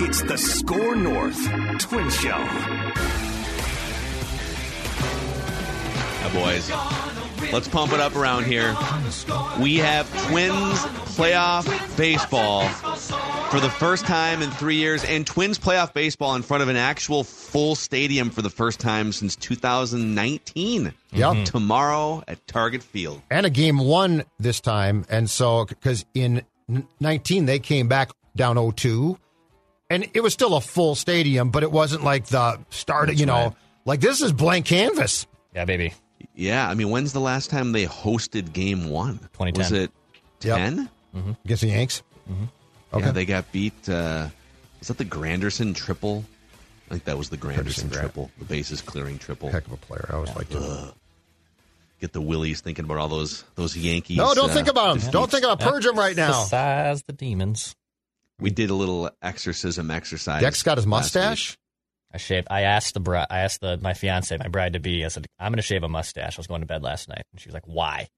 It's the Score North Twin Show. Yeah, boys. Let's pump it up around here. We have Twins playoff baseball for the first time in three years, and Twins playoff baseball in front of an actual full stadium for the first time since 2019. Yep. Mm-hmm. Tomorrow at Target Field. and a game one this time. And so, because in n- 19, they came back down 0 2, and it was still a full stadium, but it wasn't like the start, you know, right. like this is blank canvas. Yeah, baby. Yeah, I mean, when's the last time they hosted game one? 2010. Was it Yep. 10? Mm-hmm. Against the Yanks. Mm-hmm. Okay. Yeah, they got beat. Uh, is that the Granderson triple? I think that was the Granderson Grant. triple, the bases clearing triple. Heck of a player. I always like him. Get the Willies thinking about all those those Yankees. No, don't uh, think about him. Don't think about purge them right now. Size the demons. We did a little exorcism exercise. Dex got his last week. mustache. I shaved. I asked the bride. I asked the my fiance, my bride to be. I said, "I'm going to shave a mustache." I was going to bed last night, and she was like, "Why?"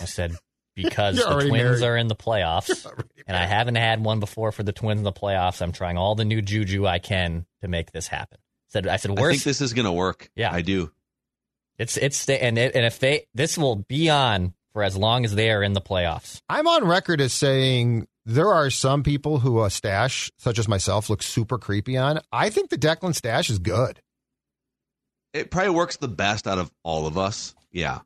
I said, "Because the Twins married. are in the playoffs, and I haven't had one before for the Twins in the playoffs. I'm trying all the new juju I can to make this happen." Said I said, I "Where's think this is going to work. Yeah. I do. it's it's and it, and if they this will be on for as long as they are in the playoffs." I'm on record as saying there are some people who a stash, such as myself, looks super creepy on. I think the Declan stash is good. It probably works the best out of all of us. Yeah.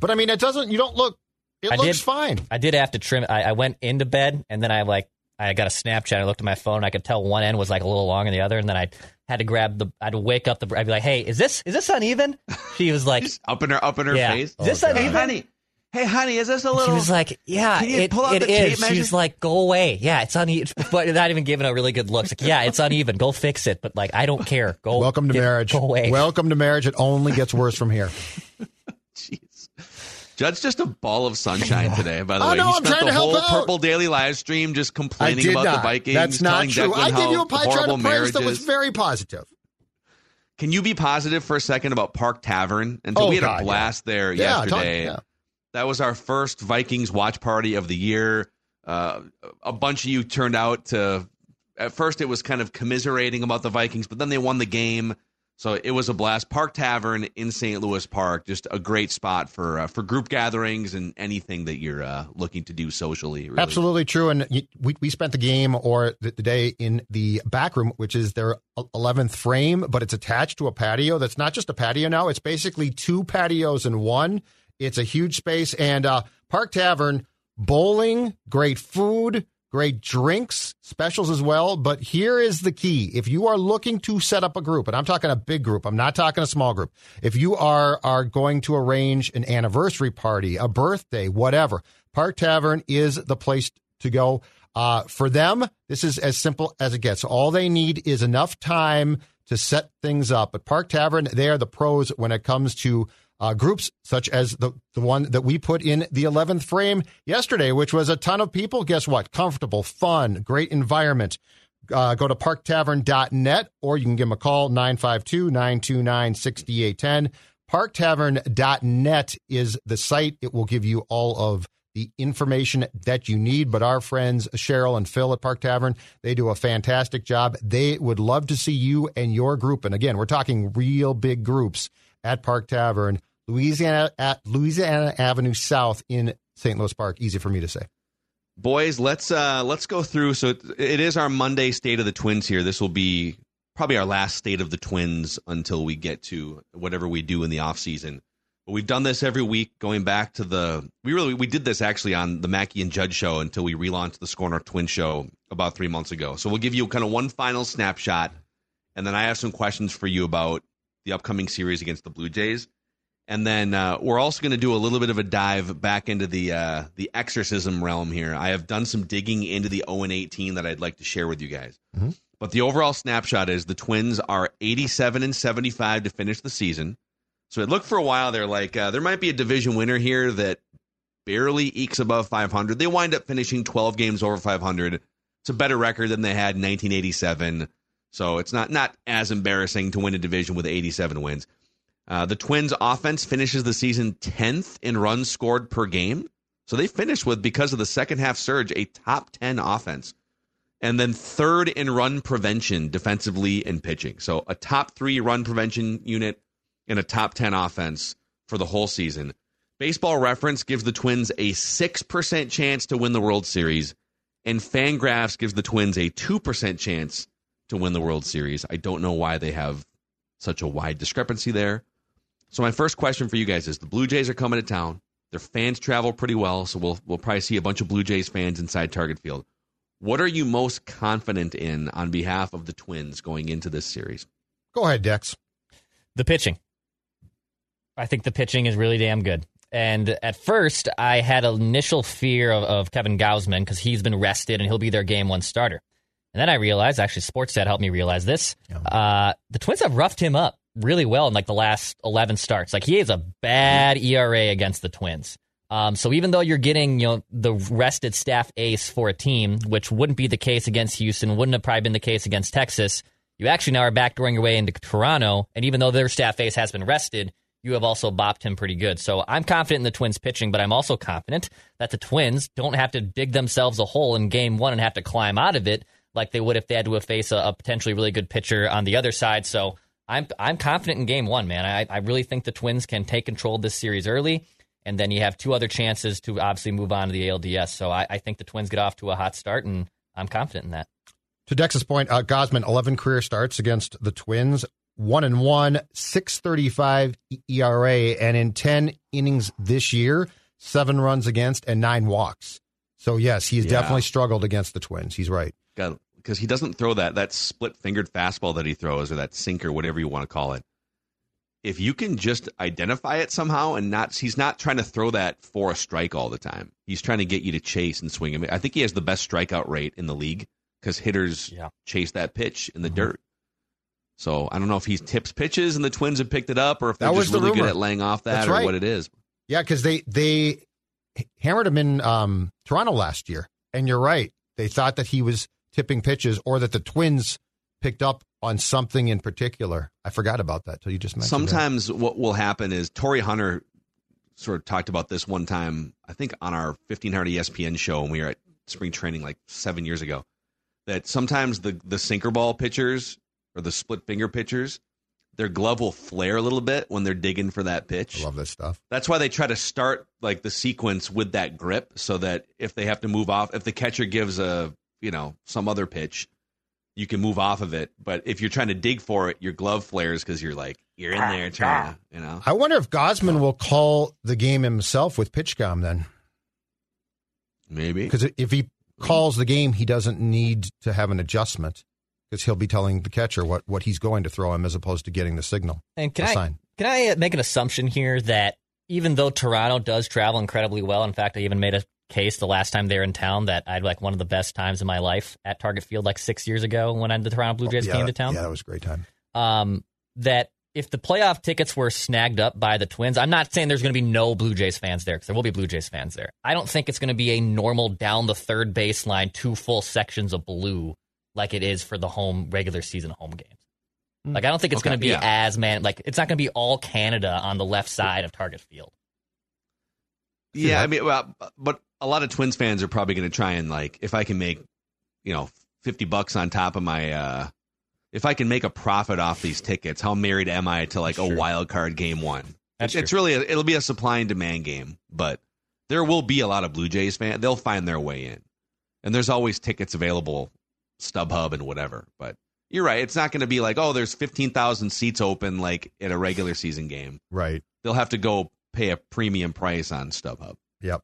But I mean, it doesn't, you don't look, it I looks did- fine. I did have to trim. I, I went into bed and then I like I got a Snapchat. I looked at my phone. And I could tell one end was like a little long and the other, and then I had to grab the. I'd wake up the. I'd be like, "Hey, is this is this uneven?" She was like, up in her up in her Yeah. face. Is this oh, hey, uneven? honey. Hey, honey, is this a little? She was like, "Yeah, Can you it, pull out it the tape measure? She's like, "Go away." Yeah, it's uneven, but not even giving a really good look. It's like, yeah, it's uneven. Go fix it. But like, I don't care. Go. Welcome to get- marriage. Go away. Welcome to marriage. It only gets worse from here. Jeez. Judd's just a ball of sunshine today. By the Oh, way, no, he I'm spent trying the to help whole out. Purple Daily live stream just complaining about not. the Vikings. That's not true. Declan I gave you a pie chart of praise that was very positive. Can you be positive for a second about Park Tavern? Until Oh, we had God, a blast there Yeah, talk- yesterday. yeah. That was our first Vikings watch party of the year. Uh, a bunch of you turned out to. At first, it was kind of commiserating about the Vikings, but then they won the game, so it was a blast. Park Tavern in St. Louis Park, just a great spot for uh, for group gatherings and anything that you're uh, looking to do socially. Really. Absolutely true. And we, we spent the game or the, the day in the back room, which is their 11th frame, but it's attached to a patio that's not just a patio now. It's basically two patios in one. It's a huge space. And uh, Park Tavern, bowling, great food, great drinks, specials as well. But here is the key. If you are looking to set up a group, and I'm talking a big group, I'm not talking a small group. If you are are going to arrange an anniversary party, a birthday, whatever, Park Tavern is the place to go. Uh, for them, this is as simple as it gets. All they need is enough time to set things up. At Park Tavern, they are the pros when it comes to uh, groups such as the, the one that we put in the 11th frame yesterday, which was a ton of people. Guess what? Comfortable, fun, great environment. Uh, go to parktavern.net or you can give them a call 952 929 6810. Parktavern.net is the site. It will give you all of the information that you need. But our friends Cheryl and Phil at Park Tavern, they do a fantastic job. They would love to see you and your group. And again, we're talking real big groups at Park Tavern, Louisiana at Louisiana Avenue South in St. Louis Park. Easy for me to say. boys let's uh let's go through so it, is our monday state of the twins here this will be probably our last state of the twins until we get to whatever we do in the off season but we've done this every week going back to the we really we did this actually on the Mackey and Judd show until we relaunched the Score North Twin show about three months ago so we'll give you kind of one final snapshot and then I have some questions for you about the upcoming series against the Blue Jays and then uh, we're also going to do a little bit of a dive back into the uh, the exorcism realm here. I have done some digging into the 0 and 18 that I'd like to share with you guys. But the overall snapshot is the Twins are 87 and 75 to finish the season. So it looked for a while there like uh, there might be a division winner here that barely ekes above 500. They wind up finishing 12 games over 500. It's a better record than they had in 1987. So it's not not as embarrassing to win a division with 87 wins. Uh, the Twins' offense finishes the season 10th in runs scored per game. So they finished with, because of the second half surge, a top 10 offense. And then third in run prevention defensively and pitching. So a top three run prevention unit and a top 10 offense for the whole season. Baseball Reference gives the Twins a 6% chance to win the World Series, and Fangraphs gives the Twins a 2% chance to win the World Series. I don't know why they have such a wide discrepancy there. So my first question for you guys is the Blue Jays are coming to town. Their fans travel pretty well, so we'll we'll probably see a bunch of Blue Jays fans inside Target Field. What are you most confident in on behalf of the Twins going into this series? Go ahead, Dex. The pitching. I think the pitching is really damn good. And at first, I had an initial fear of, of Kevin Gausman because he's been rested and he'll be their game one starter. And then I realized, actually, Sportsnet helped me realize this. Yeah. Uh, the Twins have roughed him up really well in like the last 11 starts. Like he has a bad ERA against the Twins. Um, so even though you're getting, you know, the rested staff ace for a team, which wouldn't be the case against Houston, wouldn't have probably been the case against Texas, you actually now are backdooring your way into Toronto. And even though their staff ace has been rested, you have also bopped him pretty good. So I'm confident in the Twins pitching, but I'm also confident that the Twins don't have to dig themselves a hole in game one and have to climb out of it like they would if they had to face a, a potentially really good pitcher on the other side. So I'm I'm confident in game one, man. I, I really think the Twins can take control of this series early, and then you have two other chances to obviously move on to the ALDS. So I, I think the Twins get off to a hot start, and I'm confident in that. To Dex's point, uh, Gausman, 11 career starts against the Twins one and one, 635 ERA, and in 10 innings this year, seven runs against and nine walks. So, yes, he's yeah. definitely struggled against the Twins. He's right. Because he doesn't throw that, that split fingered fastball that he throws or that sinker, whatever you want to call it. If you can just identify it somehow and not, he's not trying to throw that for a strike all the time. He's trying to get you to chase and swing him. I think he has the best strikeout rate in the league because hitters yeah. chase that pitch in the mm-hmm. dirt. So I don't know if he tips pitches and the Twins have picked it up, or if they're just the really rumor. good at laying off that, That's or right. what it is. Yeah, because they they hammered him in um, Toronto last year, and you're right. They thought that he was tipping pitches, or that the Twins picked up on something in particular. I forgot about that till you just mentioned. Sometimes that. what will happen is Torii Hunter sort of talked about this one time. I think on our 1500 ESPN show when we were at spring training like seven years ago. That sometimes the the sinker ball pitchers or the split finger pitchers, their glove will flare a little bit when they're digging for that pitch. I love this stuff. That's why they try to start like the sequence with that grip so that if they have to move off, if the catcher gives a, you know, some other pitch, you can move off of it. But if you're trying to dig for it, your glove flares because you're like, you're in there trying to, you know. I wonder if Gausman will call the game himself with PitchCom then. Maybe. Because if he calls the game, he doesn't need to have an adjustment because he'll be telling the catcher what, what he's going to throw him as opposed to getting the signal. And can I sign. can I uh, make an assumption here that even though Toronto does travel incredibly well, in fact, I even made a case the last time they're in town that I had like one of the best times in my life at Target Field like six years ago when I, the Toronto Blue Jays yeah, came to town. Yeah, that was a great time. Um, that if the playoff tickets were snagged up by the Twins, I'm not saying there's going to be no Blue Jays fans there because there will be Blue Jays fans there. I don't think it's going to be a normal down the third baseline, two full sections of blue like it is for the home regular season home games. Hmm. Like I don't think it's okay, going to be yeah. as man like it's not going to be all Canada on the left side of Target Field. Yeah, I mean, well, but a lot of Twins fans are probably going to try and like if I can make, you know, fifty bucks on top of my, uh if I can make a profit off these tickets, how married am I to like sure. a wild card game one? That's it's really a, it'll be a supply and demand game, but there will be a lot of Blue Jays fans. They'll find their way in, and there's always tickets available StubHub and whatever. But you're right. It's not going to be like, oh, there's 15,000 seats open like at a regular season game. Right. They'll have to go pay a premium price on StubHub. Yep.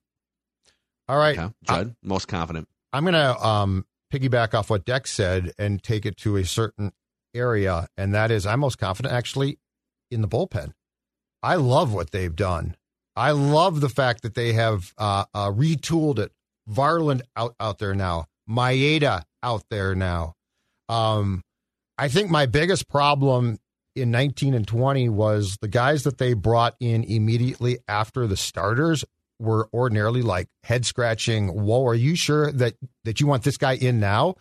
All right. Okay. Judd, I, most confident. I'm going to um, piggyback off what Dex said and take it to a certain area. And that is, I'm most confident actually in the bullpen. I love what they've done. I love the fact that they have uh, uh, retooled it. Varland out, out there now. Maeda out there now. Um, I think my biggest problem in 19 and 20 was the guys that they brought in immediately after the starters were ordinarily like head scratching. Whoa, are you sure that that you want this guy in now?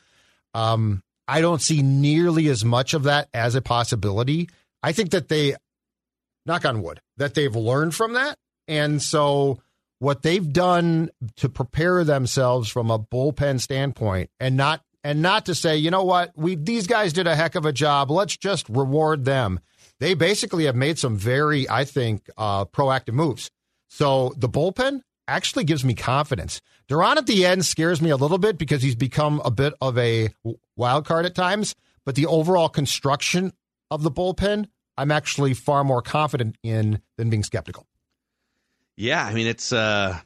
Um, I don't see nearly as much of that as a possibility. I think that they, knock on wood, that they've learned from that, and so what they've done to prepare themselves from a bullpen standpoint and not and not to say, you know what, we these guys did a heck of a job. Let's just reward them. They basically have made some very, I think, uh, proactive moves. So the bullpen actually gives me confidence. Duran at the end scares me a little bit because he's become a bit of a wild card at times. But the overall construction of the bullpen, I'm actually far more confident in than being skeptical. Yeah, I mean it's uh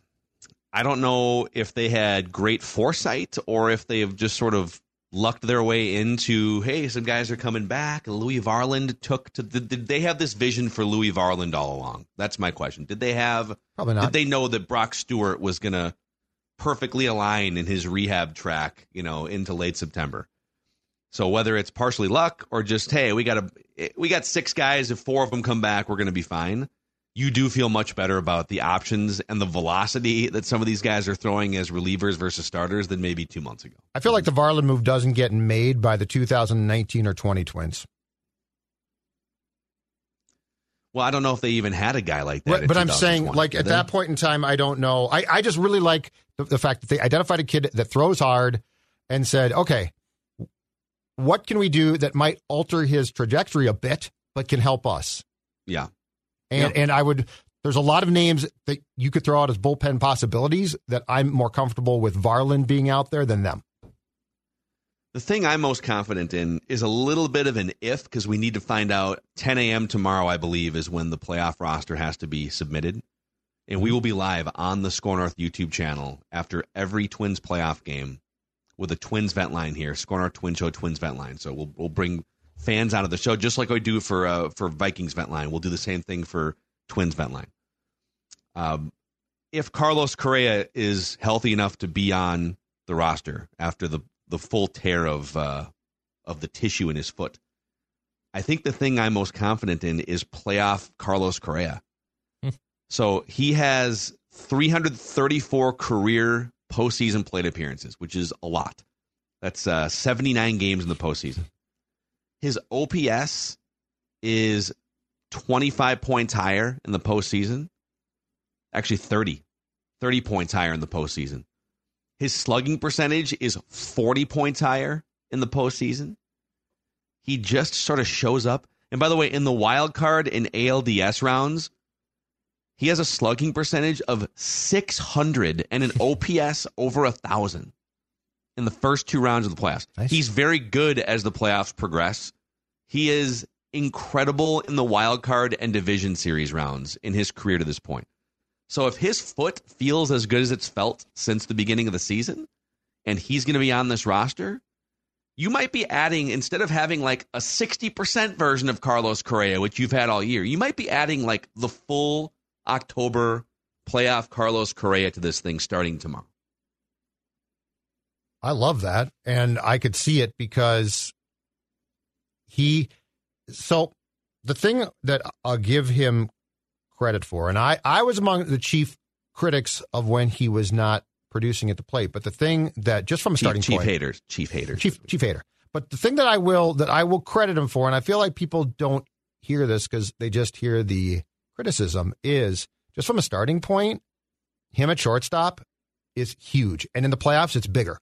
I don't know if they had great foresight or if they've just sort of lucked their way into hey, some guys are coming back. Louis Varland took to did, did they have this vision for Louis Varland all along? That's my question. Did they have Probably not. Did they know that Brock Stewart was to perfectly align in his rehab track, you know, into late September? So whether it's partially luck or just hey, we got a we got six guys. If four of them come back, we're to be fine. You do feel much better about the options and the velocity that some of these guys are throwing as relievers versus starters than maybe two months ago. I feel like the Varland move doesn't get made by the 2019 or 20 Twins. Well, I don't know if they even had a guy like that. But, but I'm saying, like at that point in time, I don't know. I, I just really like the, the fact that they identified a kid that throws hard and said, okay, what can we do that might alter his trajectory a bit, but can help us? Yeah. And Yeah. and I would there's a lot of names that you could throw out as bullpen possibilities that I'm more comfortable with Varland being out there than them. The thing I'm most confident in is a little bit of an if because we need to find out 10 a.m. tomorrow, I believe, is when the playoff roster has to be submitted. And we will be live on the Score North YouTube channel after every Twins playoff game with a Twins vent line here, Score North Twin Show Twins vent line. So we'll we'll bring fans out of the show just like we do for uh, for Vikings vent line. We'll do the same thing for Twins vent line. Um, if Carlos Correa is healthy enough to be on the roster after the the full tear of uh, of the tissue in his foot, I think the thing I'm most confident in is playoff Carlos Correa. Hmm. so he has 334 career postseason plate appearances, which is a lot. That's uh, 79 games in the postseason. His OPS is 25 points higher in the postseason. Actually, 30. 30 points higher in the postseason. His slugging percentage is 40 points higher in the postseason. He just sort of shows up. And by the way, in the wild card in ALDS rounds, he has a slugging percentage of 600 and an OPS over a thousand in the first two rounds of the playoffs. Nice. He's very good as the playoffs progress. He is incredible in the wild card and division series rounds in his career to this point. So if his foot feels as good as it's felt since the beginning of the season, and he's going to be on this roster, you might be adding instead of having like a 60% version of Carlos Correa, which you've had all year, you might be adding like the full October playoff Carlos Correa to this thing starting tomorrow. I love that. And I could see it because he. So the thing that I'll give him credit for, and I, I was among the chief critics of when he was not producing at the plate, but the thing that just from a Chief, starting chief point, haters, chief haters. chief chief hater. But the thing that I will that I will credit him for, and I feel like people don't hear this because they just hear the criticism, is just from a starting point, him at shortstop is huge, and in the playoffs, it's bigger.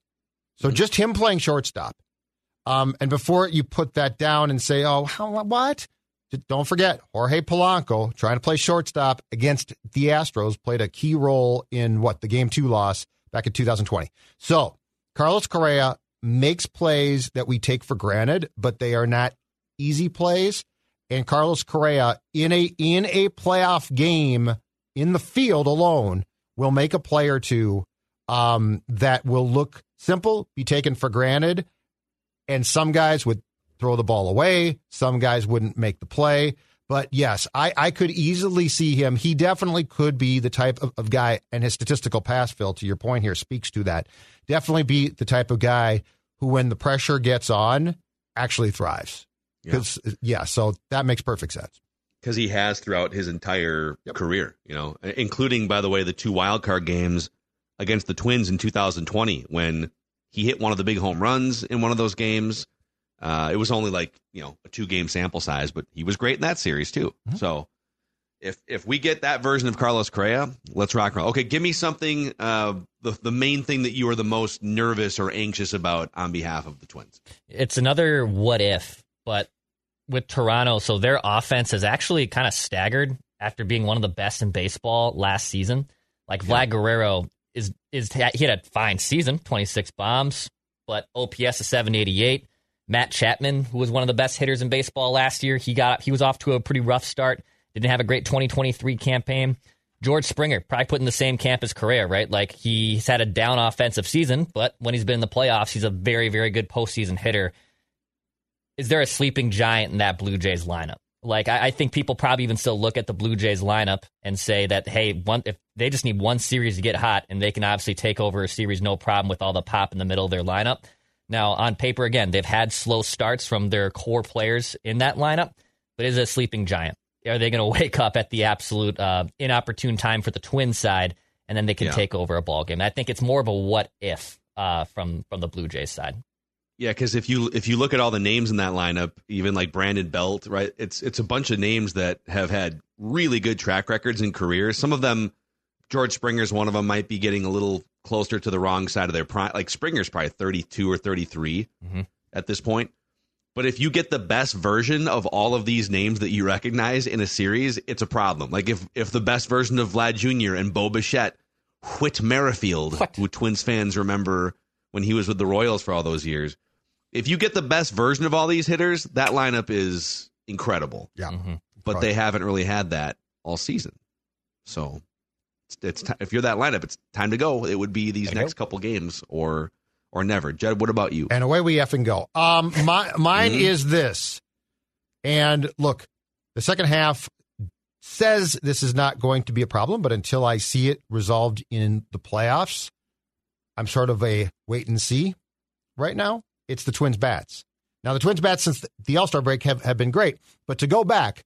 So just him playing shortstop, um, and before you put that down and say, "Oh, how, what?" Don't forget Jorge Polanco trying to play shortstop against the Astros played a key role in what the game two loss back in 2020. So Carlos Correa makes plays that we take for granted, but they are not easy plays. And Carlos Correa in a in a playoff game in the field alone will make a play or two um, that will look simple, be taken for granted, and some guys would throw the ball away. Some guys wouldn't make the play. But yes, I, I could easily see him. He definitely could be the type of, of guy, and his statistical pass fill, to your point here, speaks to that. Definitely be the type of guy who, when the pressure gets on, actually thrives. Because, yeah. so that makes perfect sense. because he has throughout his entire Yep. career, you know, including by the way the two wild card games against the Twins in 2020 when he hit one of the big home runs in one of those games. Uh, it was only like you know a two game sample size, but he was great in that series too. So if if we get that version of Carlos Correa, let's rock and roll. Okay, give me something. Uh, the the main thing that you are the most nervous or anxious about on behalf of the Twins. It's another what if, but with Toronto, so their offense has actually kind of staggered after being one of the best in baseball last season. Like Vlad Guerrero is he had a fine season, twenty six bombs, but OPS is seven eighty eight. Matt Chapman, who was one of the best hitters in baseball last year, he got he was off to a pretty rough start. Didn't have a great 2023 campaign. George Springer, probably put in the same camp as Correa, right? Like he's had a down offensive season, but when he's been in the playoffs, he's a very, very good postseason hitter. Is there a sleeping giant in that Blue Jays lineup? Like I, I think people probably even still look at the Blue Jays lineup and say that hey, one if they just need one series to get hot, and they can obviously take over a series no problem with all the pop in the middle of their lineup. Now on paper, again, they've had slow starts from their core players in that lineup, but is it a sleeping giant? are they going to wake up at the absolute uh, inopportune time for the twin side, and then they can yeah. take over a ball game? I think it's more of a what if uh, from from the Blue Jays side. Yeah, because if you if you look at all the names in that lineup, even like Brandon Belt, right? It's it's a bunch of names that have had really good track records in careers. Some of them, George Springer's one of them, might be getting a little closer to the wrong side of their prime. Like Springer's probably thirty two or thirty three mm mm-hmm. at this point. But if you get the best version of all of these names that you recognize in a series, it's a problem. Like if if the best version of Vlad Jr. and Bo Bichette, Whit Merrifield, what? who Twins fans remember when he was with the Royals for all those years, if you get the best version of all these hitters, that lineup is incredible. Yeah, mm-hmm. but they haven't really had that all season. So it's, it's t- if you're that lineup, it's time to go. It would be these next go. couple games or or never. Jed, what about you? And away we effing go. Um, my, mine mm-hmm. is this. And look, the second half says this is not going to be a problem, but until I see it resolved in the playoffs, I'm sort of a wait and see right now. It's the Twins bats. Now, the Twins bats since the All Star break have, have been great, but to go back,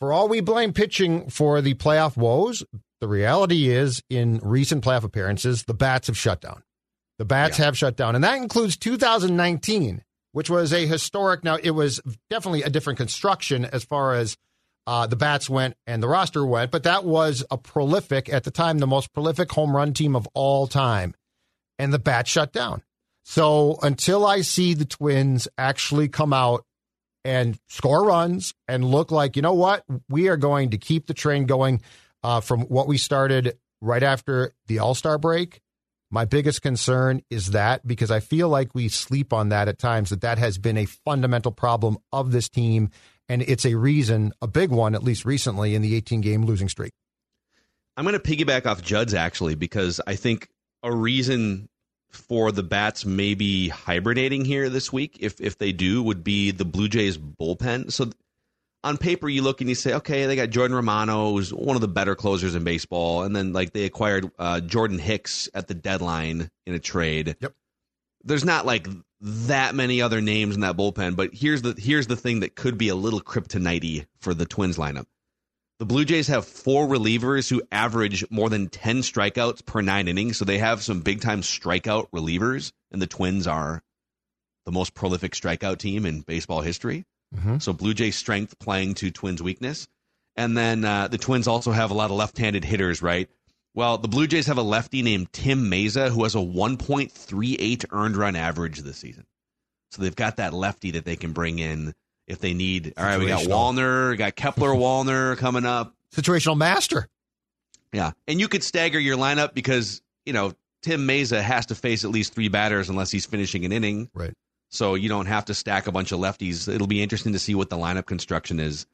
for all we blame pitching for the playoff woes, the reality is in recent playoff appearances, the bats have shut down. The bats yeah. have shut down, and that includes 2019, which was a historic. Now, it was definitely a different construction as far as uh, the bats went and the roster went, but that was a prolific, at the time, the most prolific home run team of all time. And the bats shut down. So until I see the Twins actually come out and score runs and look like, you know what, we are going to keep the train going uh, from what we started right after the All Star break my biggest concern is that because I feel like we sleep on that at times, that that has been a fundamental problem of this team. And it's a reason, a big one, at least recently, in the 18 game losing streak. I'm going to piggyback off Judd's actually, because I think a reason for the bats maybe hibernating here this week, if if they do, would be the Blue Jays bullpen. So on paper you look and you say, okay, they got Jordan Romano, who's one of the better closers in baseball, and then like they acquired uh, Jordan Hicks at the deadline in a trade. Yep. There's not like that many other names in that bullpen, but here's the here's the thing that could be a little kryptonite for the Twins lineup. The Blue Jays have four relievers who average more than 10 strikeouts per nine innings, so they have some big time strikeout relievers, and the Twins are the most prolific strikeout team in baseball history. Mm-hmm. So Blue Jay strength playing to Twins weakness. And then uh, the Twins also have a lot of left-handed hitters, right? Well, the Blue Jays have a lefty named Tim Mayza who has a 1.38 earned run average this season. So they've got that lefty that they can bring in if they need. All right, we got Wallner, we got Kepler Wallner coming up. Situational master. Yeah, and you could stagger your lineup because you know Tim Mayza has to face at least three batters unless he's finishing an inning. Right so you don't have to stack a bunch of lefties. It'll be interesting to see what the lineup construction is.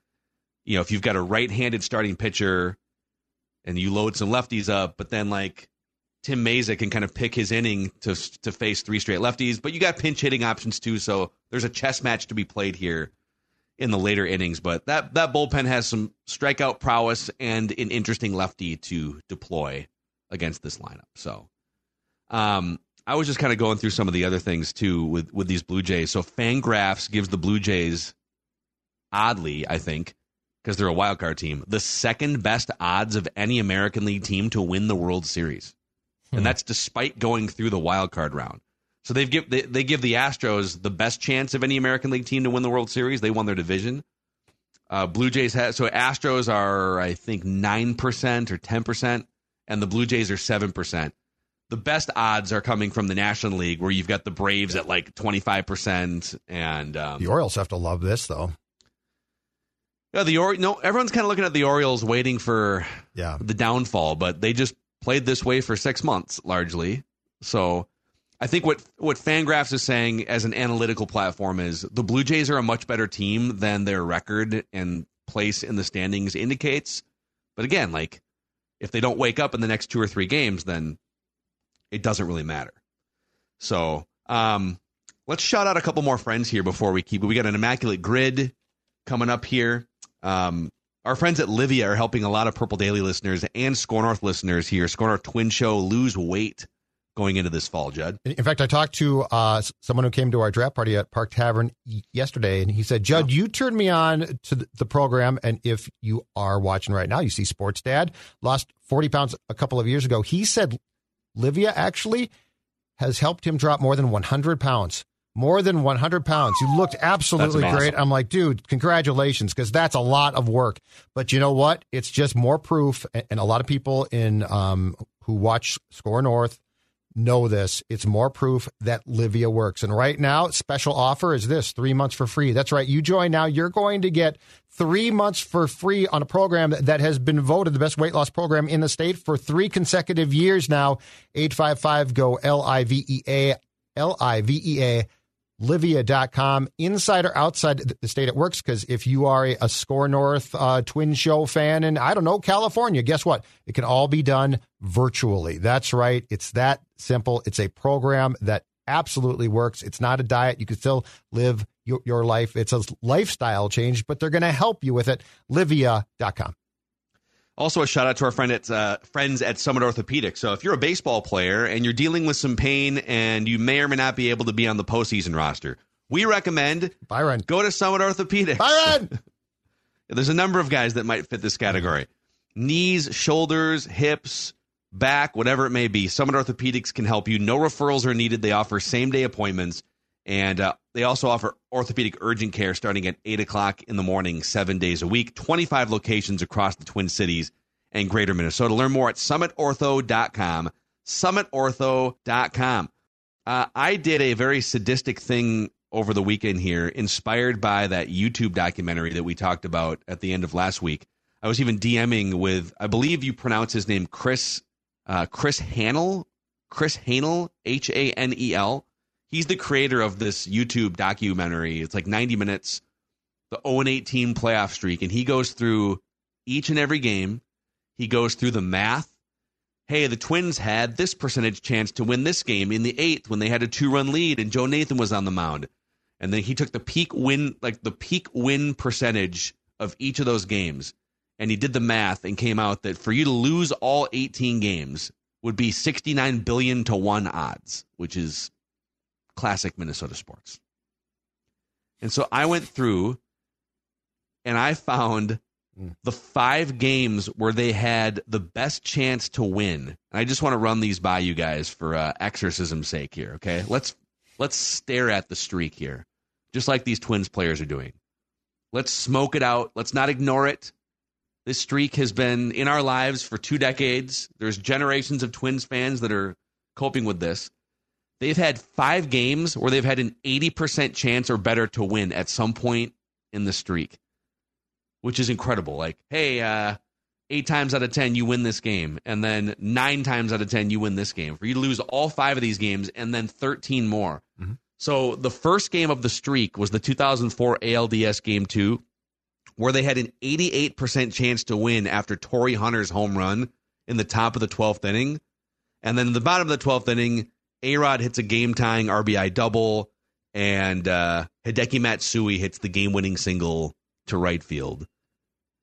You know, if you've got a right-handed starting pitcher and you load some lefties up, but then like Tim Mayza can kind of pick his inning to to face three straight lefties, but you got pinch hitting options too. So there's a chess match to be played here in the later innings. But that that bullpen has some strikeout prowess and an interesting lefty to deploy against this lineup. So, um, I was just kind of going through some of the other things too with with these Blue Jays. So Fangraphs gives the Blue Jays, oddly, I think, because they're a wild card team, the second best odds of any American League team to win the World Series, hmm. and that's despite going through the wild card round. So they've give they, they give the Astros the best chance of any American League team to win the World Series. They won their division. Uh, Blue Jays have so Astros are I think nine percent or ten percent, and the Blue Jays are seven percent. The best odds are coming from the National League, where you've got the Braves at like twenty five percent, and um, The Orioles have to love this, though. yeah, the or- no, everyone's kind of looking at the Orioles, waiting for Yeah. the downfall, but they just played this way for six months largely. So I think what what Fangraphs is saying as an analytical platform is the Blue Jays are a much better team than their record and place in the standings indicates. But again, like if they don't wake up in the next two or three games, then it doesn't really matter. So um, let's shout out a couple more friends here before we keep. We got an immaculate grid coming up here. Um, our friends at Livea are helping a lot of Purple Daily listeners and Score North listeners here, Score North Twin Show, lose weight going into this fall, Judd. In fact, I talked to uh, someone who came to our draft party at Park Tavern yesterday, and he said, Judd, you turned me on to the program. And if you are watching right now, you see Sports Dad lost 40 pounds a couple of years ago. He said Livea actually has helped him drop more than 100 pounds. More than 100 pounds. You looked absolutely great. I'm like, dude, congratulations, because that's a lot of work. But you know what? It's just more proof. And and a lot of people in um, who watch Score North know this. It's more proof that Livea works. And right now, special offer is this three months for free. That's right. You join now, you're going to get three months for free on a program that- has been voted the best weight loss program in the state for three consecutive years now. 855 go L I V E A L I V E A livea.com inside or outside the state it works because if you are a, a score north uh, twin show fan and i don't know california guess what? It can all be done virtually. That's right. It's that simple. It's a program that absolutely works. It's not a diet. You can still live your, your life. It's a lifestyle change but they're going to help you with it. Livea.com Also, a shout out to our friend at uh, friends at Summit Orthopedics. So, if you're a baseball player and you're dealing with some pain and you may or may not be able to be on the postseason roster, we recommend byron go to Summit Orthopedics. byron There's a number of guys that might fit this category knees, shoulders, hips, back, whatever it may be. Summit Orthopedics can help you. No referrals are needed. They offer same day appointments. And uh, they also offer orthopedic urgent care starting at 8 o'clock in the morning, seven days a week, 25 locations across the Twin Cities and greater Minnesota. Learn more at summitortho.com. Summitortho.com. Uh, I did a very sadistic thing over the weekend here, inspired by that YouTube documentary that we talked about at the end of last week. I was even DMing with, I believe you pronounce his name Chris, uh, Chris Hanel, Chris Hanel, H A N E L. He's the creator of this YouTube documentary. It's like 90 minutes, the 0 18 playoff streak, and he goes through each and every game. He goes through the math. Hey, the Twins had this percentage chance to win this game in the eighth when they had a two run lead and Joe Nathan was on the mound. And then he took the peak win, like the peak win percentage of each of those games. And he did the math and came out that for you to lose all 18 games would be 69 billion to one odds, which is classic Minnesota sports. And so I went through and I found the five games where they had the best chance to win. And I just want to run these by you guys for uh, exorcism's sake here, okay? Let's let's stare at the streak here, just like these Twins players are doing. Let's smoke it out. Let's not ignore it. This streak has been in our lives for two decades. There's generations of Twins fans that are coping with this. They've had five games where they've had an 80% chance or better to win at some point in the streak, which is incredible. Like, hey, uh, eight times out of 10, you win this game. And then nine times out of 10, you win this game. For you to lose all five of these games and then 13 more. So the first game of the streak was the 2004 ALDS game two, where they had an 88% chance to win after Torii Hunter's home run in the top of the 12th inning. And then the bottom of the 12th inning, A Rod hits a game tying RBI double, and uh, Hideki Matsui hits the game winning single to right field.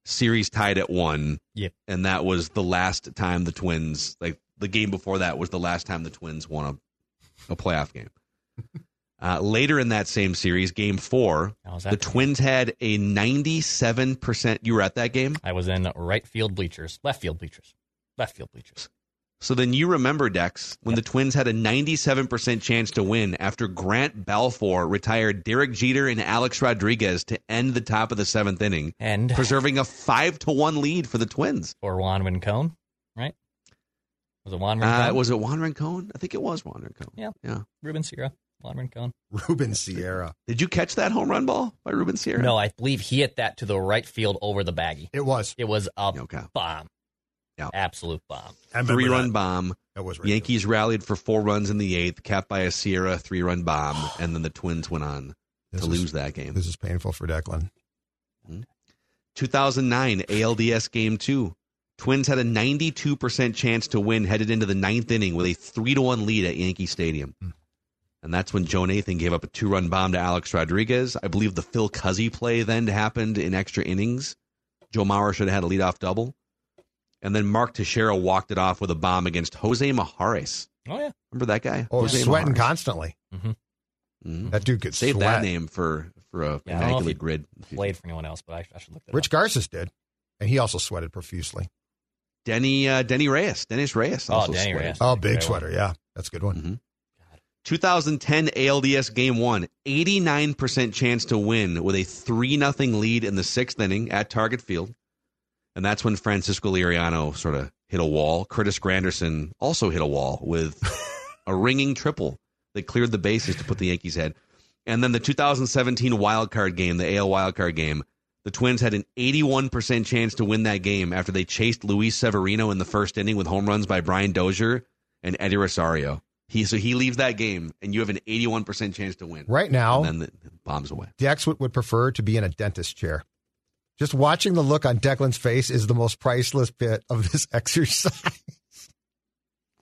Series tied at one. Yep. And that was the last time the Twins, like the game before that, was the last time the Twins won a, a playoff game. Uh, later in that same series, game four, the? Twins had a 97%. You were at that game? I was in right field bleachers, left field bleachers, left field bleachers. So then you remember, Dex, when the Twins had a 97% chance to win after Grant Balfour retired Derek Jeter and Alex Rodriguez to end the top of the seventh inning, And preserving a 5 to 1 lead for the Twins. or Juan Rincon, right? Was it Juan Uh, Rincon? was it Juan Rincon? I think it was Juan Rincon. Yeah. Yeah. Ruben Sierra. Juan Rincon. Ruben Sierra. Did you catch that home run ball by Ruben Sierra? No, I believe he hit that to the right field over the baggie. It was. It was a Okay. bomb. Yeah. Absolute bomb. Three run that. bomb. That was ridiculous. Yankees rallied for four runs in the eighth, capped by a Sierra three run bomb, and then the Twins went on This to is- lose that game. This is painful for Declan. 2009 ALDS Game 2. Twins had a 92% chance to win headed into the ninth inning with a 3 to 1 lead at Yankee Stadium. Hmm. And that's when Joe Nathan gave up a two run bomb to Alex Rodriguez. I believe the Phil Cuzzi play then happened in extra innings. Joe Mauer should have had a leadoff double. And then Mark Teixeira walked it off with a bomb against Jose Mijares. Oh, yeah. Remember that guy? Oh, Jose sweating Mijares. constantly. Mhm. That dude could Save sweat. that name for, for a Yeah, I don't know if immaculate he grid. Played for anyone else, but I, I should look that Rich up. Garces did, and he also sweated profusely. Denny uh, Denny Reyes. Dennys Reyes. Oh, Denny sweated. Reyes. Oh, big well. sweater. Yeah, that's a good one. Mhm. 2010 ALDS Game 1, 89% chance to win with a 3 0 lead in the sixth inning at Target Field. And that's when Francisco Liriano sort of hit a wall. Curtis Granderson also hit a wall with a ringing triple that cleared the bases to put the Yankees ahead. And then the 2017 wild card game, the AL wild card game, the Twins had an 81% chance to win that game after they chased Luis Severino in the first inning with home runs by Brian Dozier and Eddie Rosario. He so he leaves that game, and you have an 81% chance to win. Right now, and then the bombs away. Dex would, would prefer to be in a dentist chair. Just watching the look on Declan's face is the most priceless bit of this exercise.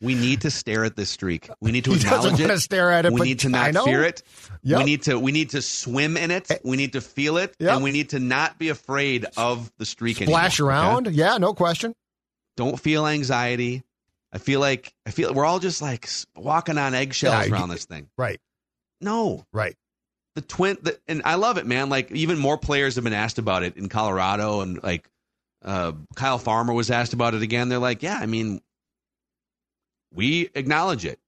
We need to stare at this streak. We need to he acknowledge want it. to stare at it, we need to not fear it. Yep. We need to we need to swim in it. Eh. We need to feel it, Yep. and we need to not be afraid of the streak. Splash anymore, okay? around. Yeah, no question. Don't feel anxiety. I feel like I feel we're all just like walking on eggshells Yeah, around this thing. Right, No, right. The twin, the, and I love it, man. Like even more players have been asked about it in Colorado, and like uh, Kyle Farmer was asked about it again. They're like, yeah, I mean, we acknowledge it.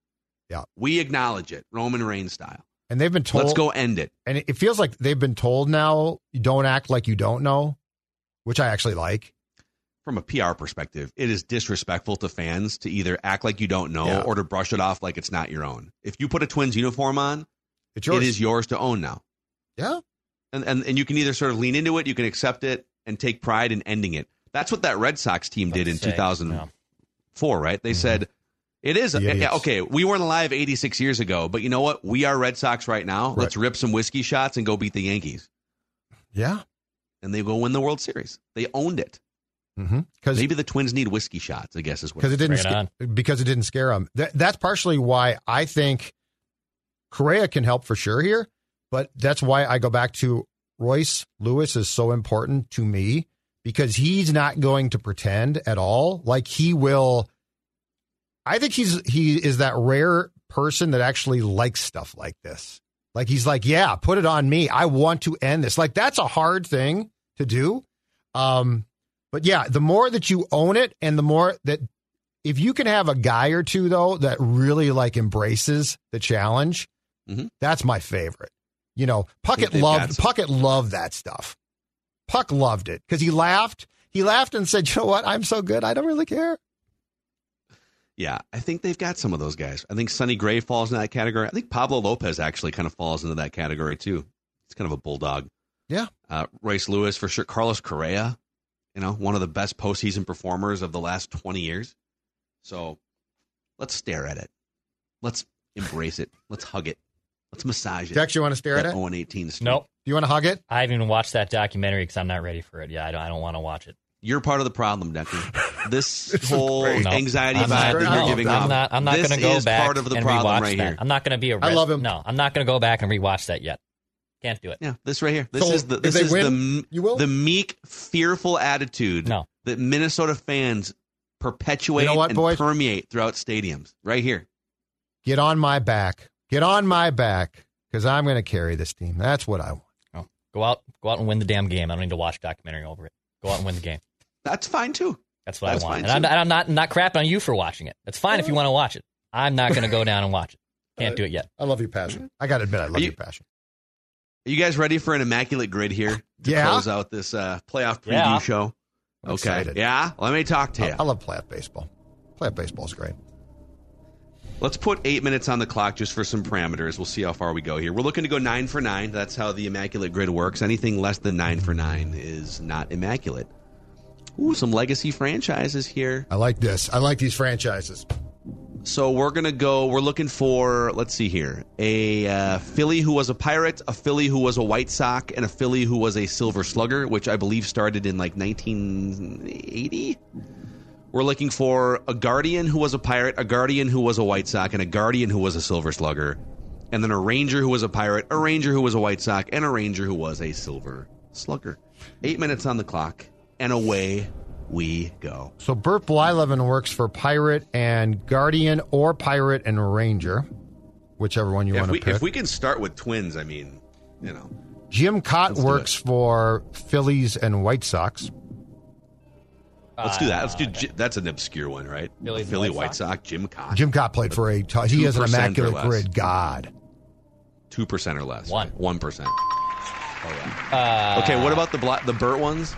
Yeah. we acknowledge it, Roman Reigns style. And they've been told. Let's go end it. And it- feels like they've been told now, you don't act like you don't know, which I actually like. From a PR perspective, it is disrespectful to fans to either act like you don't know Yeah. or to brush it off like it's not your own. If you put a Twins uniform on, It's yours. it is yours to own now. Yeah. and, and and you can either sort of lean into it, you can accept it, and take pride in ending it. That's what that Red Sox team did in Let's 2004, yeah. right? They said it is yeah, okay. We weren't alive 86 years ago, but you know what? We are Red Sox right now. Right. Let's rip some whiskey shots and go beat the Yankees, Yeah. and they go win the World Series. They owned it. Mm-hmm. Because Maybe the Twins need whiskey shots. I guess is what. because it didn't it sca- because it didn't scare them. That, that's partially why I think Correa can help for sure here, but that's why I go back to Royce Lewis is so important to me because he's not going to pretend at all. Like he will. I think he's he is that rare person that actually likes stuff like this. Like he's like, yeah, put it on me. I want to end this. Like that's a hard thing to do. Um, but yeah, the more that you own it and the more that if you can have a guy or two though that really like embraces the challenge, Mhm. that's my favorite. You know, Puckett loved. Puckett loved that stuff. Puck loved it because he laughed. He laughed and said, "You know what? I'm so good. I don't really care." Yeah, I think they've got some of those guys. I think Sonny Gray falls in that category. I think Pablo Lopez actually kind of falls into that category too. He's kind of a bulldog. Yeah. Uh, Royce Lewis for sure. Carlos Correa, you know, one of the best postseason performers of the last 20 years. So let's stare at it. Let's embrace it. Let's hug it. Let's massage it. Dex, you want to stare at That it? Do 0 18 streak. Nope. you want to hug it? I haven't even watched that documentary because I'm not ready for it. Yeah, I don't, I don't want to watch it. You're part of the problem, Decker. This This whole great. No. anxiety I'm vibe not, that you're giving I'm off. not. I'm not going to go back part of the and problem rewatch right that. here. I'm not going to be a. I res- love him. No, I'm not going to go back and rewatch that yet. Can't do it. Yeah, this right here. This So is the this is win, the you will? the meek, fearful attitude No. that Minnesota fans perpetuate You know what, and boys? permeate throughout stadiums. Right here. Get on my back. Get on my back because I'm going to carry this team. That's what I want. Go out, go out and win the damn game. I don't need to watch a documentary over it. Go out and win the game. That's fine too. That's what That's I want. And I'm, and I'm not not crapping on you for watching it. It's fine if you want to watch it. I'm not going to go down and watch it. Can't do it yet. I love your passion. I got to admit, I love you- your passion. Are you guys ready for an immaculate grid here to Yeah. close out this uh, playoff preview Yeah. show? I'm Okay. excited. Yeah. Let me talk to you. I, I love playoff baseball. Playoff baseball is great. Let's put eight minutes on the clock just for some parameters. We'll see how far we go here. We're looking to go nine for nine. That's how the immaculate grid works. Anything less than nine for nine is not immaculate. Ooh, some legacy franchises here. I like this. I like these franchises. So we're gonna go. We're looking for. Let's see here. A uh, Philly who was a Pirate, a Philly who was a White Sox, and a Philly who was a Silver Slugger, which I believe started in like 1980. We're looking for a Guardian who was a Pirate, a Guardian who was a White Sock, and a Guardian who was a Silver Slugger, and then a Ranger who was a Pirate, a Ranger who was a White Sock, and a Ranger who was a Silver Slugger. Eight minutes on the clock, and away we go. So Bert Blyleven works for Pirate and Guardian or Pirate and Ranger, whichever one you want to pick. if we can start with twins, I mean, you know. Jim Cott works for Phillies and White Sox. Let's do that. Let's do. J- That's an obscure one, right? Uh, Philly White White Sox. Jim Cott. Jim Cott played for a. T- he is an immaculate grid god. Two percent or less. One. One percent. Uh, Okay. What about the bla- the Burt ones?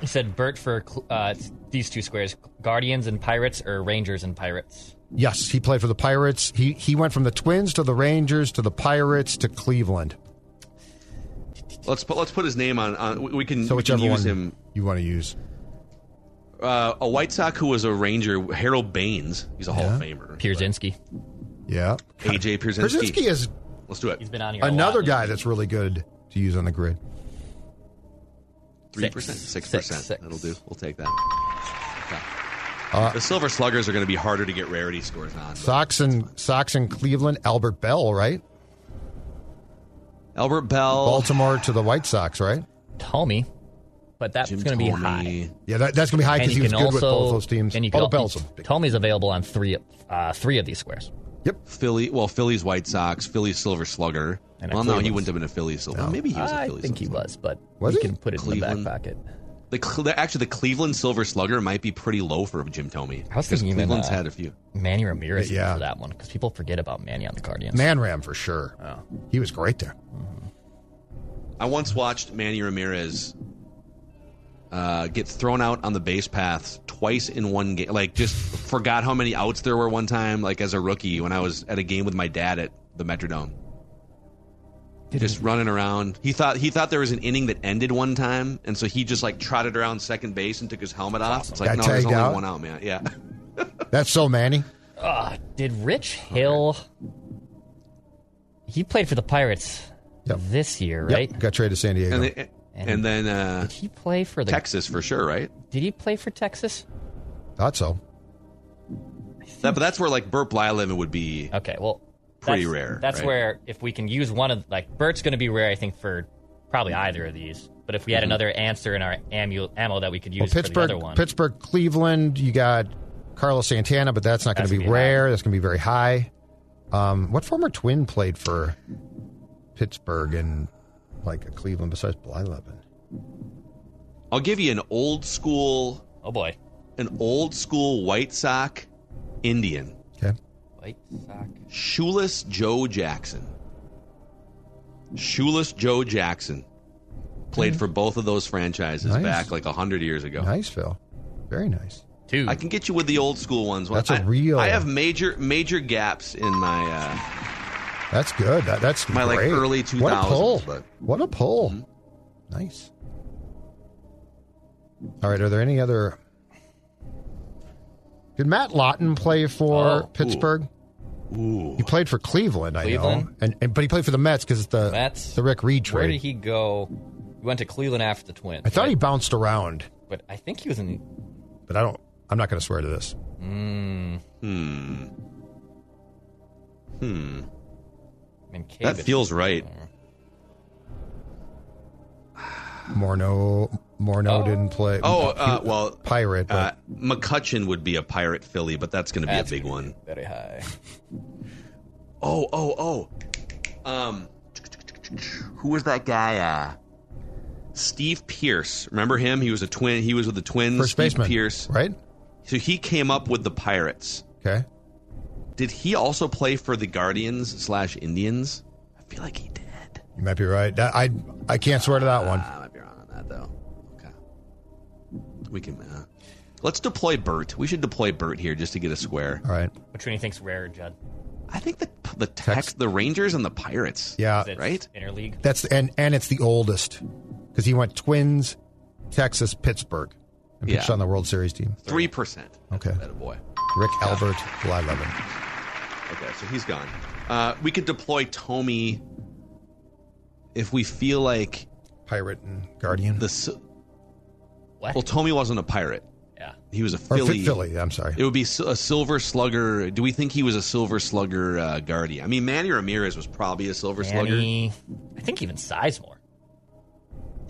He said Bert for uh, these two squares: Guardians and Pirates, or Rangers and Pirates. Yes, he played for the Pirates. He he went from the Twins to the Rangers to the Pirates to Cleveland. Let's put let's put his name on. on we- we can, So we can whichever use one him. you want to use. Uh, a White Sox who was a Ranger, Harold Baines. He's a Hall of Yeah. Famer. Pierzynski. Yeah, AJ Pierzynski. Brzezinski is Let's do it. He's been on here. a another lot. guy that's really good to use on the grid. Three percent, Six. six Six, percent. six. That'll do. We'll take that. Okay. the Silver Sluggers are going to be harder to get rarity scores on. but- Sox and Sox and Cleveland. Albert Belle, right? Albert Belle, Baltimore to the White Sox, right? Tommy, but that's going to be high. Yeah, that, that's gonna be high because you he was good also with both those teams. And you oh, can the Bell's a big- available on three uh, three of these squares. Yep. Philly, well, Philly's White Sox, Philly's Silver Slugger. And a well, no, he wouldn't have been a Philly Silver. Well, maybe he was a I Philly I think he was, but Was we he? can put it in the back pocket. The, actually the Cleveland Silver Slugger might be pretty low for Jim Thome. I was because thinking even, Cleveland's uh, had a few. Manny Ramirez Yeah. for that one because people forget about Manny on the Guardians. Man Ram for sure. Oh. He was great there. I once watched Manny Ramirez uh, get thrown out on the base paths twice in one game. Like, just forgot how many outs there were one time. Like as a rookie, when I was at a game with my dad at the Metrodome, just running around. He thought he thought there was an inning that ended one time, and so he just like trotted around second base and took his helmet off. It's like Got no, there's only out? one out, man. Yeah. That's so Manny. Ah, did Rich Hill? He played for the Pirates Yep. this year, Yep. right? Got traded to San Diego. And then, and then uh, Did he play for the? Texas for sure, right? Did he play for Texas? Thought so. That, but that's where like Bert Blyleven would be. Okay, well, Pretty that's- rare, That's right? where if we can use one of like Bert's going to be rare, I think for probably either of these. But if we had another answer in our ammo, ammo that we could use Mm-hmm. Well, for the other Pittsburgh, one, Pittsburgh, Cleveland. You got Carlos Santana, but that's not going to be be rare. That's going to be very high. Um, what former twin played for Pittsburgh and like a Cleveland besides Blyleven? I'll give you an old school, oh boy, an old school White Sox Indian, Okay. White Sox. shoeless Joe Jackson. Shoeless Joe Jackson played for both of those franchises Nice. back like a hundred years ago. Nice, Phil. Very nice. two. I can get you with the old school ones. That's a I- real- I have major major gaps in my uh, That's good. That, that's My, like, great. early What a 2000s, pull! but- What a pull! Nice. All right. Are there any other? Did Matt Lawton play for Oh. Pittsburgh? ooh. He played for Cleveland, I know, and, and but he played for the Mets because it's the Mets. the Rick Reed trade. Where did he go? He went to Cleveland after the Twins. I thought right? he bounced around, but I think he was in. but I don't. I'm not going to swear to this. Mm, Hmm. Hmm. Mientkiewicz. That feels right. Morneau, Morneau Oh. didn't play. Oh, uh, well, pirate. uh, McCutchen would be a pirate Philly, but that's going to be That's a big gonna one. be Very high. Oh, oh, oh. Um, who was that guy? Uh, Steve Pearce. Remember him? He was a twin. He was with the Twins. First Steve baseman. Pearce. Right? So he came up with the Pirates. Okay. Did he also play for the Guardians slash Indians? I feel like he did. You might be right. That- I I can't swear to that one. I might be wrong on that though. Okay. We can. Uh, let's deploy Bert. We should deploy Bert here just to get a square. All right. Which one do you think's rare, Judd? I think the the Tex, the Rangers and the Pirates. Yeah. Right? Interleague. That's and and it's the oldest because he went Twins, Texas, Pittsburgh, and pitched Yeah. on the World Series team. Three percent. Okay. That boy. Rick Albert, July 11. Okay, so he's gone. Uh, we could deploy Tommy if we feel like Pirate and Guardian. the. s- What? Well, Tommy wasn't a pirate. yeah. He was a Philly. Philly. Philly. I'm sorry. It would be a silver slugger. Do we think he was a silver slugger uh, guardian? I mean, Manny Ramirez was probably a silver slugger. Manny, I think even Sizemore.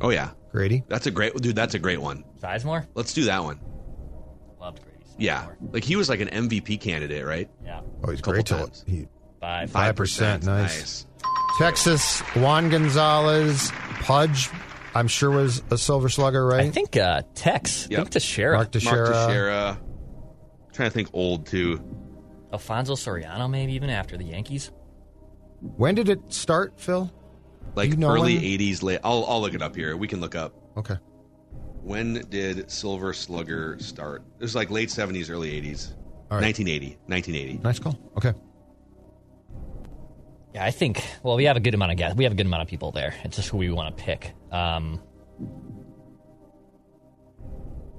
Oh yeah, Grady. that's a great dude. That's a great one. Sizemore? Let's do that one. Loved Grady. Yeah, like he was like an MVP candidate, right? Yeah. Oh, he's great. till times. He, Five. Five percent, nice. Texas, Juan Gonzalez, Pudge. I'm sure was a Silver Slugger, right? I think uh, Tex. I Yep. think Teixeira. Mark Mark Teixeira. Teixeira. Trying to think old too. Alfonso Soriano, maybe even after the Yankees. When did it start, Phil? Like You know early when? '80s, late. I'll I'll look it up here. We can look up. Okay. When did Silver Slugger start? It was like late '70s, early '80s. All right. 1980. 1980. Nice call. Okay. Yeah, I think. Well, we have a good amount of guys. We have a good amount of people there. It's just who we want to pick. Um,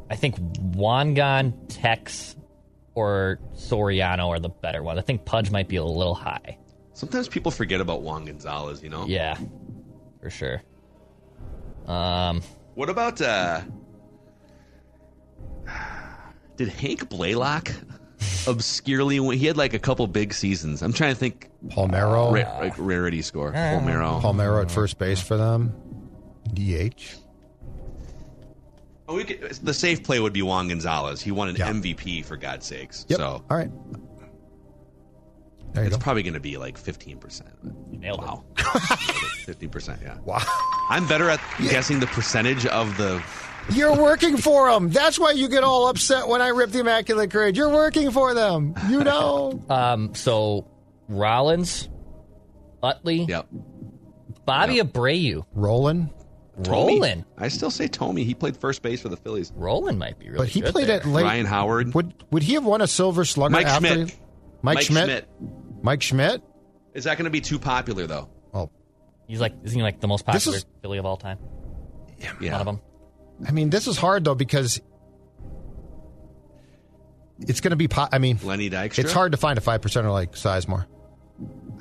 I think Wangan, Tex, or Soriano are the better ones. I think Pudge might be a little high. Sometimes people forget about Juan Gonzalez. You know. Yeah, for sure. Um, What about uh Did Hank Blalock obscurely win? He had like a couple big seasons. I'm trying to think Palmeiro. ra- like rarity score. Palmeiro. Palmeiro at first base for them. DH. Oh, we could, the safe play would be Juan Gonzalez. He won an Yeah. MVP for God's sakes. Yep. So All right. There you it's go. probably going to be like 15%. you nailed Wow. 50%, yeah. Wow. I'm better at guessing the percentage of the You're working for them. That's why you get all upset when I rip the Immaculate Grid. You're working for them. You know. Um, so Rollins, Utley, Yep. Bobby Yep. Abreu, Rolling. Tommy. Roland. I still say Tommy. He played first base for the Phillies. Roland might be really. But he good played there. at late. Ryan Howard. Would would he have won a Silver Slugger Mike after? Schmidt. Mike, Schmidt. Mike Schmidt. Is that going to be too popular though? Oh, He's like, isn't he like the most popular is- Philly of all time? Yeah. One of them. I mean, this is hard though because it's going to be. Po- I mean, Lenny Dykstra. it's hard to find a five percenter like Sizemore.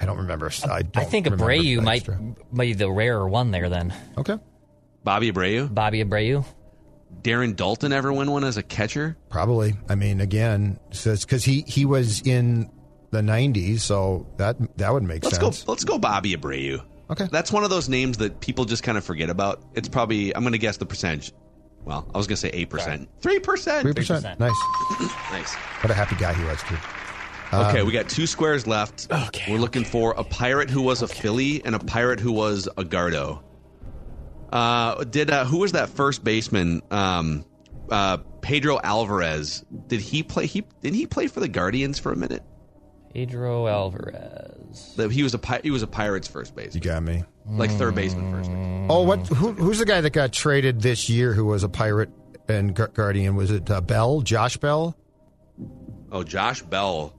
I don't remember. I, I don't think remember Abreu might might be the rarer one there then. Okay, Bobby Abreu. Bobby Abreu. Darren Daulton ever win one as a catcher? probably. I mean, again, says because he he was in the '90s, so that that would make Let's sense. go. Let's go, Bobby Abreu. Okay. That's one of those names that people just kind of forget about. It's probably. I'm going to guess the percentage. Well, I was going to say eight percent. Three percent. Three percent. 3%. Nice. Nice. What a happy guy he was too. Okay, we got two squares left. Okay, We're looking for a pirate who was a Philly and a pirate who was a Gardo. Uh, did uh, who was that first baseman? Um, uh, Pedro Alvarez. Did he play? He did he play for the Guardians for a minute? Pedro Alvarez. That he was a pi- he was a Pirates first base, You got me. like third baseman first base. Oh, what? Who, who's the guy that got traded this year? Who was a pirate and Gu- Guardian? Was it uh, Bell? Josh Bell? Oh, Josh Bell,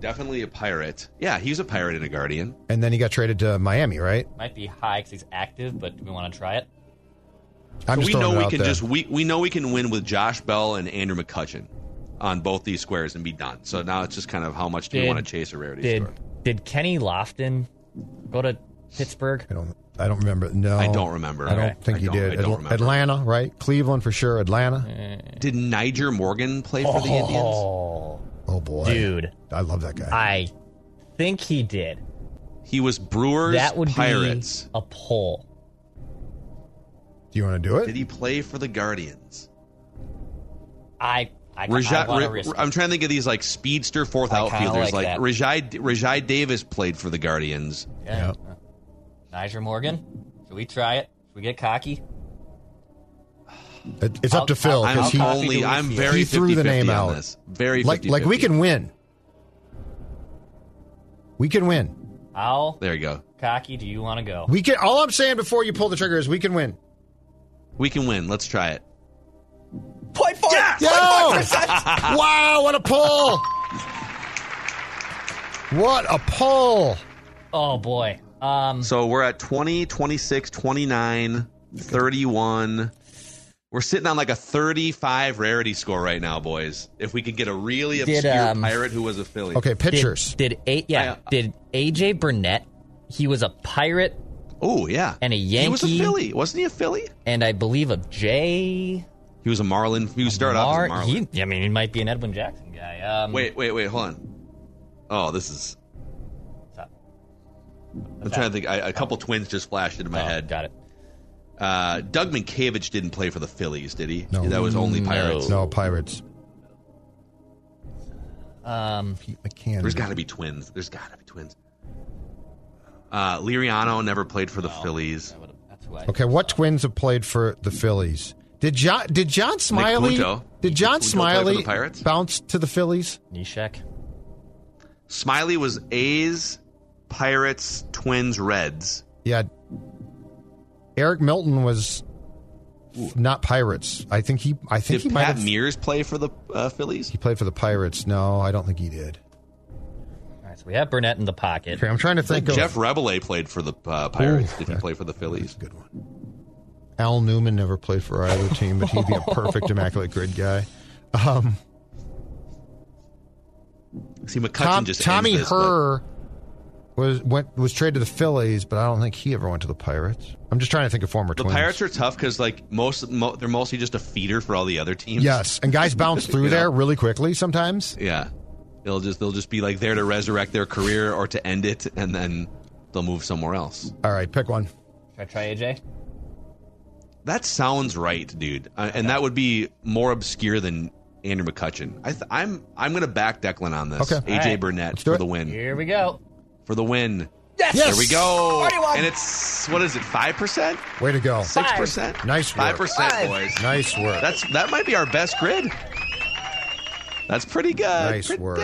definitely a pirate. Yeah, he's a pirate and a Guardian. And then he got traded to Miami, right? Might be high because he's active, but do we want to try it? I'm So just we throwing know it we out can there. just we we know we can win with Josh Bell and Andrew McCutchen on both these squares and be done. So now it's just kind of how much do you Did- want to chase a rarity Did score? did Kenny Lofton go to Pittsburgh? I don't. I don't remember. No, I don't remember. I don't Okay. think I he don't- did. I don't Atl- Atlanta, right? Cleveland for sure. Atlanta. Eh. Did Nyjer Morgan play for the oh. Indians? Oh, Oh boy, dude, I love that guy. I think he did. He was Brewers That would Pirates. be a poll. Do you want to do it? Did he play for the Guardians? I I, I Rajai, want to Ra- risk. it. I'm trying to think of these like speedster fourth I outfielders. like Like. Rajai, Rajai Davis played for the Guardians. Yeah. Yep. Uh, Nyjer Morgan. Should we try it? Should we get cocky? It- It's up to Phil I'm because he, only. I'm very He threw the 50-50 name out. This. Very like like we can win. We can win. How There you go. cocky do you want to go? We can. All I'm saying before you pull the trigger is we can win. We can win. Let's try it. Point four. Yo! wow! What a pull! What a pull! Oh boy. Um, So we're at 20, 26, 29, 31. We're sitting on like a 35 rarity score right now, boys. If we could get a really Did, obscure um, pirate who was a Philly. Okay, pitchers. did a yeah? I- did AJ Burnett? He was a pirate Oh, yeah. and a Yankee. He was a Philly. Wasn't he a Philly? and I believe a J. He was a Marlin. He started off as a Marlin. he, I mean, he might be an Edwin Jackson guy. Um, Wait, wait, wait. Hold on. Oh, this is. what's up? I'm trying to think. I, a couple twins just flashed into my Oh, head. Got it. Uh, Doug Mientkiewicz didn't play for the Phillies, did he? No. That was only Pirates. No pirates. Um, Pete McCann. There's got to be twins. There's got to be twins. Uh, Liriano never played for the Phillies. that that's who I Okay, what twins have played for the Phillies? Did John did John Smiley did John Punto play for Smiley bounce to the Phillies? Neshek. Smiley was A's, Pirates, Twins, Reds. Yeah. Eric Milton was not Pirates. I think he I think Did he might have Mears play for the uh, Phillies? he played for the Pirates. No, I don't think he did. All right, so we have Burnett in the pocket. Okay, I'm trying to think of Jeff Reboulet played for the uh, Pirates. Ooh. Did he play for the Phillies? Good one. Al Newman never played for either team, but he'd be a perfect immaculate grid guy. Um, See, McCutchen Tom, just Tommy ends this, but- Herr was went was traded to the Phillies, but I don't think he ever went to the Pirates. I'm just trying to think of former The Twins. Pirates are tough because like most, mo- they're mostly just a feeder for all the other teams. yes, and guys bounce through You know? there really quickly sometimes. Yeah, they'll just they'll just be like there to resurrect their career or to end it, and then they'll move somewhere else. All right, pick one. Should I try AJ? That sounds right, dude, uh, and that would be more obscure than Andrew McCutchen. I th- I'm I'm gonna back Declan on this. Okay. AJ All right. Burnett do for it. the win. Here we go. For the win. Yes. Yes! There we go. 41. And it's what is it? Five percent? Way to go. Six percent? Nice Five work. percent, Five. boys. Nice work. That's that might be our best grid. That's pretty good. Nice Pretty- work.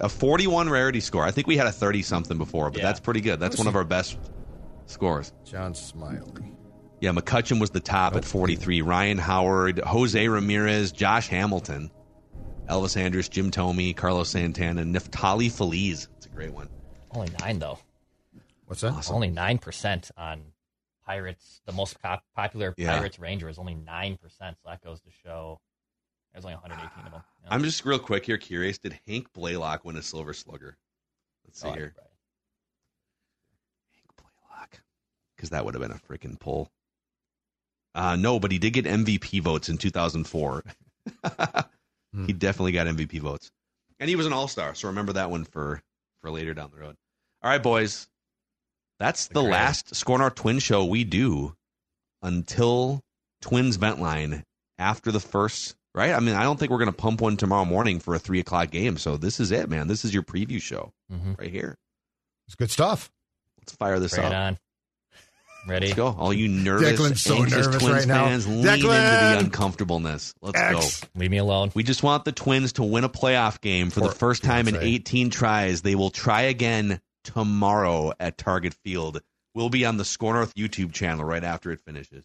A 41 rarity score. I think we had a 30 something before, but Yeah. that's pretty good. That's one of our best scores. John Smiley. Yeah, McCutchen was the top at 43. Ryan Howard, Jose Ramirez, Josh Hamilton, Elvis Andrus, Jim Thome, Carlos Santana, Neftali Feliz. It's a great one. Only nine though. What's that? Only nine percent on Pirates. The most pop- popular Yeah. Pirates Ranger is only nine percent. So that goes to show there's only 118 of them. Yeah. I'm just real quick here curious. Did Hank Blalock win a Silver Slugger? Let's see Oh, here. right. Hank Blalock. Because that would have been a freaking pull. Uh, no, but he did get MVP votes in 2004. He definitely got MVP votes. And he was an all star. So remember that one for, for later down the road. All right, boys. That's the Great. last Score North Twin show we do until Twins Vent Line after the first, right? I mean, I don't think we're going to pump one tomorrow morning for a three o'clock game. So this is it, man. This is your preview show Mhm. right here. It's good stuff. Let's fire this up. it on. Ready? Let's go. All you nervous, Declan's so anxious nervous Twins right now. fans, lean into the uncomfortableness. Let's X. go. Leave me alone. We just want the Twins to win a playoff game for Or- the first time in right. 18 tries. They will try again tomorrow at Target Field. We'll be on the Score North YouTube channel right after it finishes.